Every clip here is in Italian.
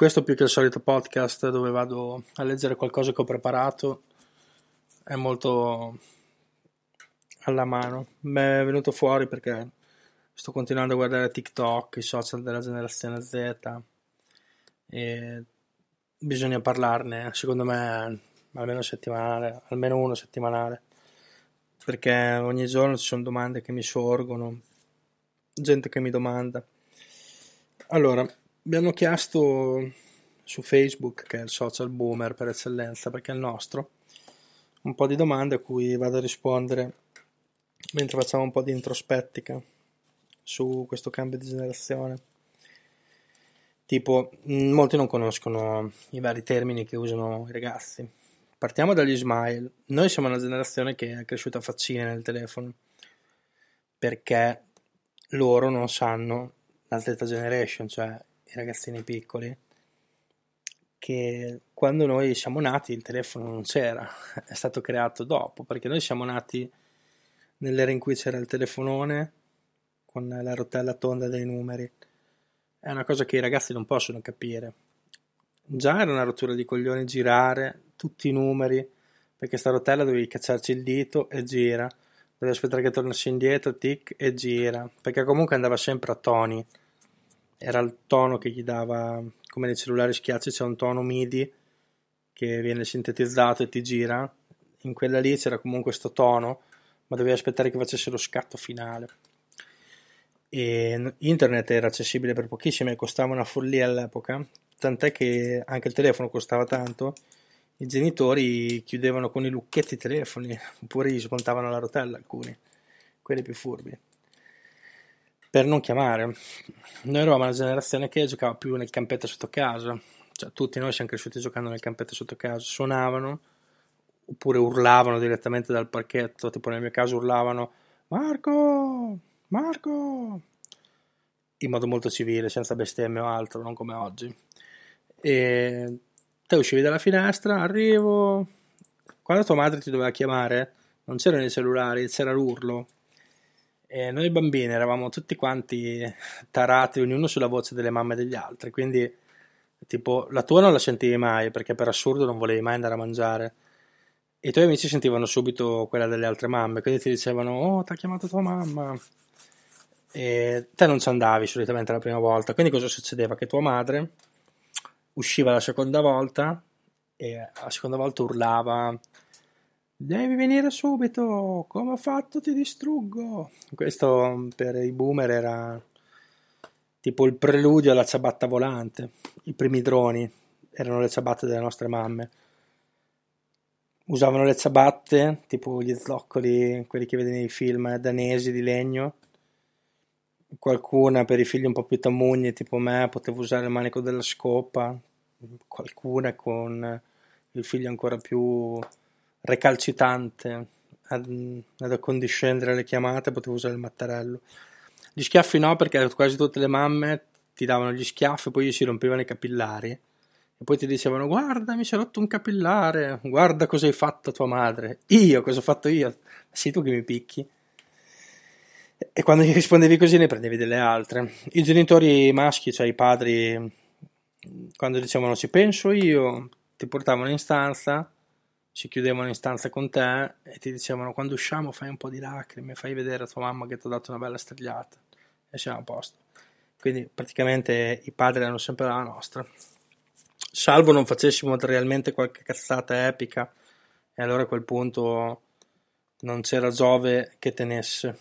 Questo più che il solito podcast dove vado a leggere qualcosa che ho preparato è molto alla mano. Mi è venuto fuori perché sto continuando a guardare TikTok, i social della generazione Z e bisogna parlarne, secondo me, almeno settimanale, almeno uno settimanale, perché ogni giorno ci sono domande che mi sorgono, gente che mi domanda. Allora, mi hanno chiesto su Facebook, che è il social boomer per eccellenza, perché è il nostro, un po' di domande a cui vado a rispondere mentre facciamo un po' di introspettica su questo cambio di generazione. Tipo, mh, molti non conoscono i vari termini che usano i ragazzi. Partiamo dagli smile. Noi siamo una generazione che è cresciuta a faccine nel telefono perché loro non sanno la Theta Generation, cioè i ragazzini piccoli, che quando noi siamo nati il telefono non c'era, è stato creato dopo, perché noi siamo nati nell'era in cui c'era il telefonone con la rotella tonda dei numeri è una cosa che i ragazzi non possono capire. Già era una rottura di coglioni girare tutti i numeri, perché sta rotella dovevi cacciarci il dito e gira, dovevi aspettare che tornasse indietro, tic e gira, perché comunque andava sempre a toni. Era il tono che gli dava, come nei cellulari schiacci c'è un tono MIDI che viene sintetizzato e ti gira. In quella lì c'era comunque questo tono, ma dovevi aspettare che facesse lo scatto finale. E internet era accessibile per pochissimo e costava una follia all'epoca, tant'è che anche il telefono costava tanto, i genitori chiudevano con i lucchetti i telefoni, oppure gli smontavano la rotella alcuni, quelli più furbi, per non chiamare. Noi eravamo una generazione che giocava più nel campetto sotto casa, cioè tutti noi siamo cresciuti giocando nel campetto sotto casa, suonavano, oppure urlavano direttamente dal parchetto, tipo nel mio caso urlavano Marco! Marco! In modo molto civile, senza bestemmie o altro, non come oggi. E te uscivi dalla finestra, arrivo. Quando tua madre ti doveva chiamare, non c'erano i cellulari, c'era l'urlo. E noi bambini eravamo tutti quanti tarati, ognuno sulla voce delle mamme degli altri. Quindi, tipo, la tua non la sentivi mai perché per assurdo non volevi mai andare a mangiare. I tuoi amici sentivano subito quella delle altre mamme, quindi ti dicevano: Oh, ti ha chiamato tua mamma e te non ci andavi solitamente la prima volta, quindi cosa succedeva? Che tua madre usciva la seconda volta e la seconda volta urlava devi venire subito, come ho fatto ti distruggo. Questo per i boomer era tipo il preludio alla ciabatta volante, i primi droni erano le ciabatte delle nostre mamme. Usavano le ciabatte, tipo gli zoccoli, quelli che vedi nei film danesi di legno, qualcuna per i figli un po' più tamugni tipo me poteva usare il manico della scopa, qualcuna con il figlio ancora più recalcitante ad, accondiscendere le chiamate poteva usare il mattarello. Gli schiaffi no perché quasi tutte le mamme ti davano gli schiaffi poi gli si rompevano i capillari e poi ti dicevano guarda mi si è rotto un capillare, guarda cosa hai fatto a tua madre. Io cosa ho fatto io? Sei tu che mi picchi. E quando gli rispondevi così ne prendevi delle altre. I genitori maschi, cioè i padri, quando dicevano ci penso io, ti portavano in stanza, si chiudevano in stanza con te e ti dicevano quando usciamo fai un po' di lacrime, fai vedere a tua mamma che ti ha dato una bella strigliata e siamo a posto. Quindi praticamente i padri erano sempre la nostra. Salvo non facessimo realmente qualche cazzata epica e allora a quel punto non c'era Giove che tenesse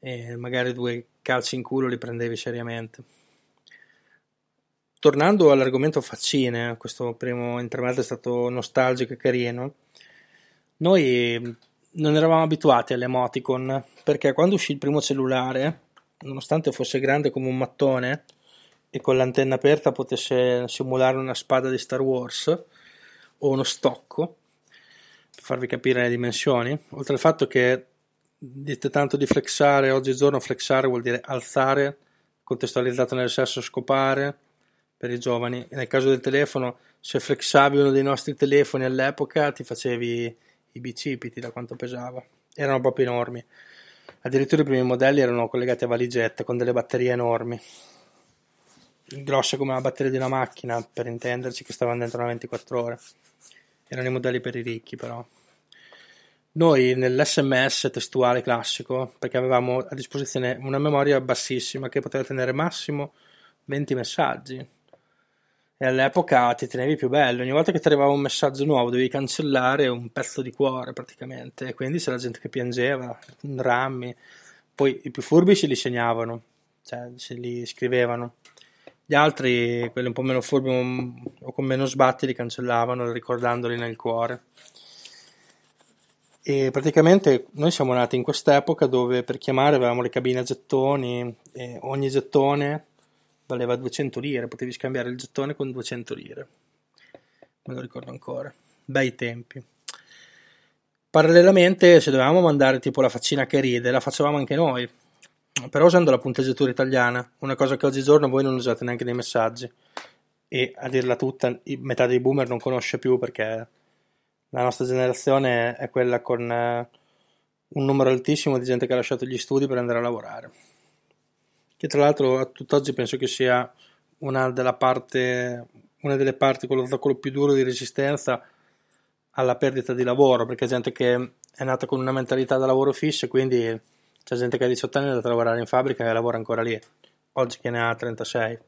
e magari due calci in culo li prendevi seriamente. Tornando all'argomento faccine, questo primo intervento è stato nostalgico e carino. Noi non eravamo abituati alle emoticon perché quando uscì il primo cellulare, nonostante fosse grande come un mattone e con l'antenna aperta potesse simulare una spada di Star Wars o uno stocco, per farvi capire le dimensioni, oltre al fatto che dite tanto di flexare, oggigiorno flexare vuol dire alzare, contestualizzato nel senso scopare per i giovani. Nel caso del telefono, se flexavi uno dei nostri telefoni all'epoca ti facevi i bicipiti da quanto pesava, erano proprio enormi. Addirittura i primi modelli erano collegati a valigette con delle batterie enormi, grosse come la batteria di una macchina, per intenderci, che stavano dentro una 24 ore. Erano i modelli per i ricchi, però. Noi nell'SMS testuale classico, perché avevamo a disposizione una memoria bassissima che poteva tenere massimo 20 messaggi, e all'epoca ti tenevi più bello. Ogni volta che ti arrivava un messaggio nuovo dovevi cancellare un pezzo di cuore praticamente. E quindi c'era gente che piangeva, drammi. Poi i più furbi se li segnavano, cioè se li scrivevano. Gli altri, quelli un po' meno furbi o con meno sbatti, li cancellavano ricordandoli nel cuore. E praticamente noi siamo nati in quest'epoca dove per chiamare avevamo le cabine a gettoni e ogni gettone valeva 200 lire, potevi scambiare il gettone con 200 lire. Me lo ricordo ancora. Bei tempi. Parallelamente, se dovevamo mandare tipo la faccina che ride, la facevamo anche noi, però usando la punteggiatura italiana, una cosa che oggigiorno voi non usate neanche nei messaggi. E a dirla tutta, metà dei boomer non conosce più perché la nostra generazione è quella con eh, un numero altissimo di gente che ha lasciato gli studi per andare a lavorare che tra l'altro a tutt'oggi penso che sia una, parte, una delle parti con l'ostacolo più duro di resistenza alla perdita di lavoro, perché gente che è nata con una mentalità da lavoro fisso e quindi c'è gente che ha 18 anni è andata a lavorare in fabbrica e lavora ancora lì, oggi che ne ha 36.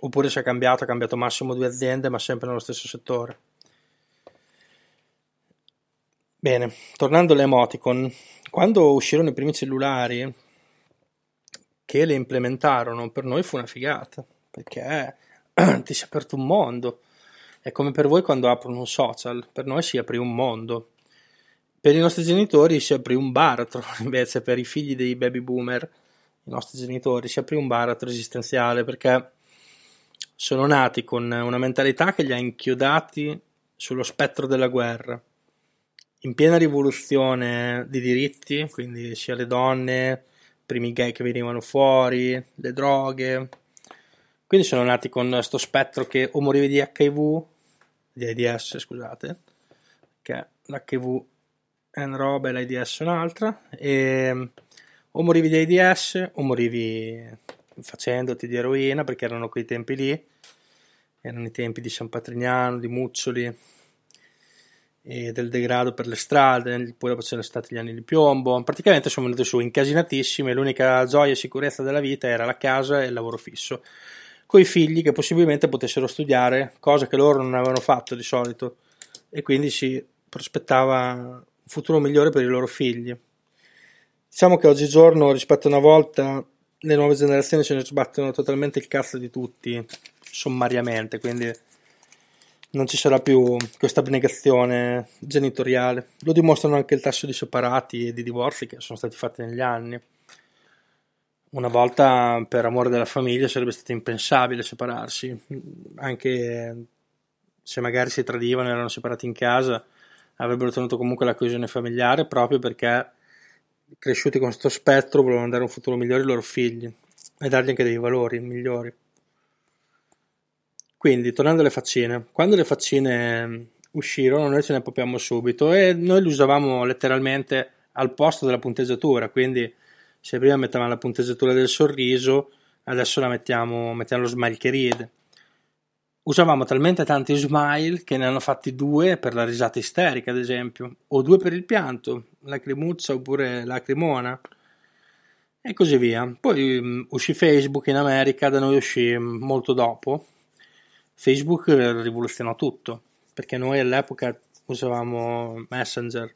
Oppure si è cambiato, ha cambiato massimo due aziende, ma sempre nello stesso settore. Bene, tornando alle emoticon, quando uscirono i primi cellulari, che le implementarono per noi fu una figata, perché ti si è aperto un mondo. È come per voi quando aprono un social, per noi si aprì un mondo. Per i nostri genitori si aprì un baratro, invece per i figli dei baby boomer, i nostri genitori, si aprì un baratro esistenziale perché sono nati con una mentalità che li ha inchiodati sullo spettro della guerra. In piena rivoluzione di diritti, quindi sia le donne, primi gay che venivano fuori, le droghe. Quindi sono nati con questo spettro che o morivi di HIV, di AIDS, scusate, che l'HIV è una roba e l'AIDS è un'altra, e o morivi di AIDS o morivi facendoti di eroina, perché erano quei tempi lì, erano i tempi di San Patrignano, di Muccioli, del degrado per le strade, poi dopo c'erano stati gli anni di piombo, praticamente sono venuti su incasinatissimi e l'unica gioia e sicurezza della vita era la casa e il lavoro fisso, con i figli che possibilmente potessero studiare, cosa che loro non avevano fatto di solito, e quindi si prospettava un futuro migliore per i loro figli. Diciamo che oggigiorno, rispetto a una volta, le nuove generazioni se ne sbattono totalmente il cazzo di tutti, sommariamente, quindi non ci sarà più questa abnegazione genitoriale. Lo dimostrano anche il tasso di separati e di divorzi che sono stati fatti negli anni. Una volta, per amore della famiglia, sarebbe stato impensabile separarsi, anche se magari si tradivano e erano separati in casa, avrebbero tenuto comunque la coesione familiare proprio perché cresciuti con questo spettro volevano dare un futuro migliore ai loro figli e dargli anche dei valori migliori. Quindi, tornando alle faccine, quando le faccine mm, uscirono, noi ce ne appropriamo subito e noi le usavamo letteralmente al posto della punteggiatura. Quindi, se prima mettevamo la punteggiatura del sorriso, adesso la mettiamo, mettiamo lo smile che ride. Usavamo talmente tanti smile che ne hanno fatti due per la risata isterica, ad esempio, o due per il pianto, lacrimuzza oppure lacrimona, e così via. Poi um, uscì Facebook in America, da noi uscì mm, molto dopo, Facebook rivoluzionò tutto, perché noi all'epoca usavamo Messenger.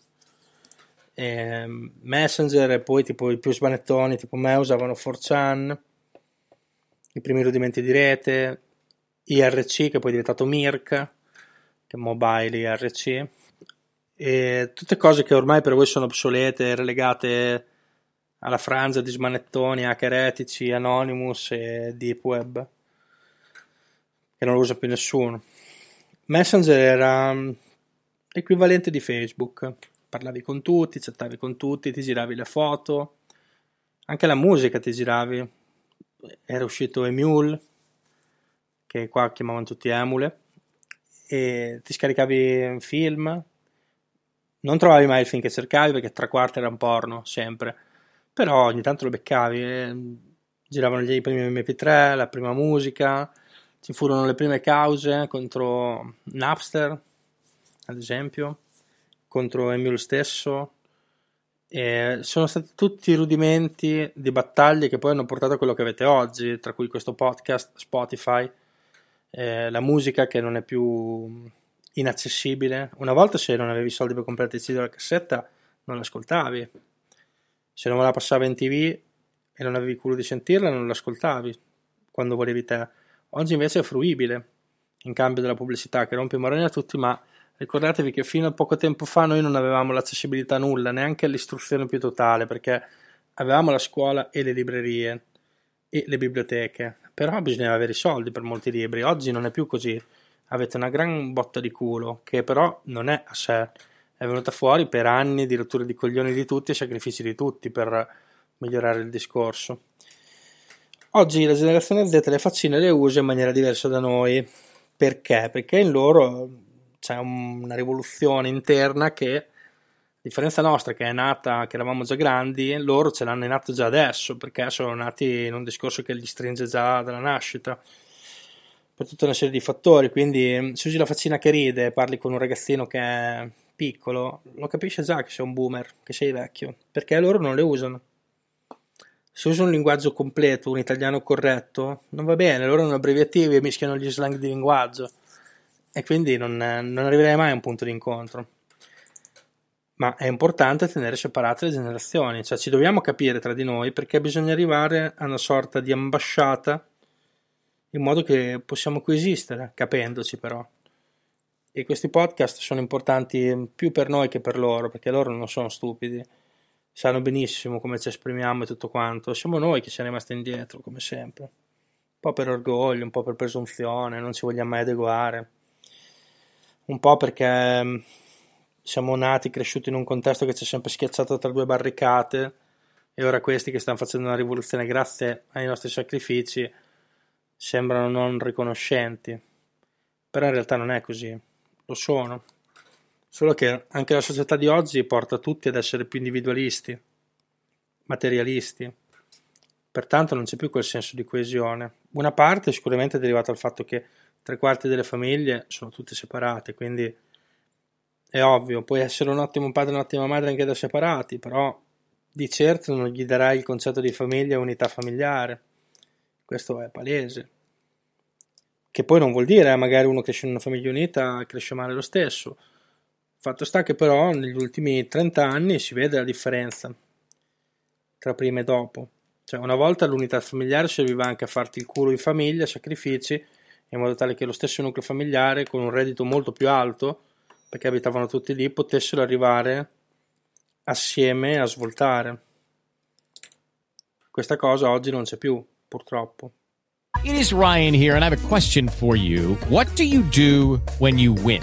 E Messenger e poi tipo i più smanettoni tipo me usavano 4chan, i primi rudimenti di rete, IRC che poi è diventato Mirk, che è Mobile IRC, e tutte cose che ormai per voi sono obsolete, relegate alla frangia di smanettoni, hacker etici, Anonymous e Deep Web, che non lo usa più nessuno. Messenger era l'equivalente di Facebook, parlavi con tutti, chattavi con tutti, ti giravi le foto, anche la musica ti giravi, era uscito Emule, che qua chiamavano tutti Emule, e ti scaricavi un film, non trovavi mai il film che cercavi perché tre quarti era un porno, sempre, però ogni tanto lo beccavi, eh, giravano gli primi MP3, la prima musica, ci furono le prime cause contro Napster, ad esempio, contro Emule stesso, e sono stati tutti rudimenti di battaglie che poi hanno portato a quello che avete oggi, tra cui questo podcast, Spotify, eh, la musica che non è più inaccessibile. Una volta se non avevi soldi per comprare il CD della cassetta non l'ascoltavi, se non la passava in tv e non avevi culo di sentirla non l'ascoltavi quando volevi te. Oggi invece è fruibile, in cambio della pubblicità che rompe i maroni a tutti, ma Ricordatevi che fino a poco tempo fa noi non avevamo l'accessibilità nulla, neanche l'istruzione più totale, perché avevamo la scuola e le librerie e le biblioteche, però bisognava avere i soldi per molti libri. Oggi non è più così. Avete una gran botta di culo, che però non è a sé, è venuta fuori per anni di rotture di coglioni di tutti e sacrifici di tutti per migliorare il discorso. Oggi la generazione Z le faccine le usa in maniera diversa da noi. Perché? Perché in loro c'è una rivoluzione interna che, a differenza nostra che è nata, che eravamo già grandi, loro ce l'hanno in atto già adesso, perché sono nati in un discorso che li stringe già dalla nascita, per tutta una serie di fattori, quindi se usi la faccina che ride e parli con un ragazzino che è piccolo, lo capisce già che sei un boomer, che sei vecchio, perché loro non le usano. Se usi un linguaggio completo, un italiano corretto, non va bene, loro hanno abbreviativi e mischiano gli slang di linguaggio e quindi non, non arriverei mai a un punto di incontro. Ma è importante tenere separate le generazioni, cioè ci dobbiamo capire tra di noi perché bisogna arrivare a una sorta di ambasciata in modo che possiamo coesistere, capendoci però. E questi podcast sono importanti più per noi che per loro, perché loro non sono stupidi, sanno benissimo come ci esprimiamo e tutto quanto. Siamo noi che siamo rimasti indietro, come sempre. Un po' per orgoglio, un po' per presunzione, non ci vogliamo mai adeguare un po' perché mm, siamo nati, cresciuti in un contesto che ci ha sempre schiacciato tra due barricate e ora questi che stanno facendo una rivoluzione grazie ai nostri sacrifici sembrano non riconoscenti. Però in realtà non è così, lo sono. Solo che anche la società di oggi porta tutti ad essere più individualisti, materialisti. Pertanto non c'è più quel senso di coesione. Una parte sicuramente è derivata dal fatto che tre quarti delle famiglie sono tutte separate, quindi è ovvio, puoi essere un ottimo padre e un'ottima madre anche da separati, però di certo non gli darai il concetto di famiglia e unità familiare. Questo è palese. Che poi non vuol dire, eh, magari uno cresce in una famiglia unita, cresce male lo stesso. Fatto sta che però negli ultimi 30 anni si vede la differenza tra prima e dopo. Cioè, una volta l'unità familiare serviva anche a farti il culo in famiglia, sacrifici, in modo tale che lo stesso nucleo familiare con un reddito molto più alto, perché abitavano tutti lì, potessero arrivare assieme a svoltare. Questa cosa oggi non c'è più, purtroppo. It is Ryan here and I have a question for you. What do you do when you win?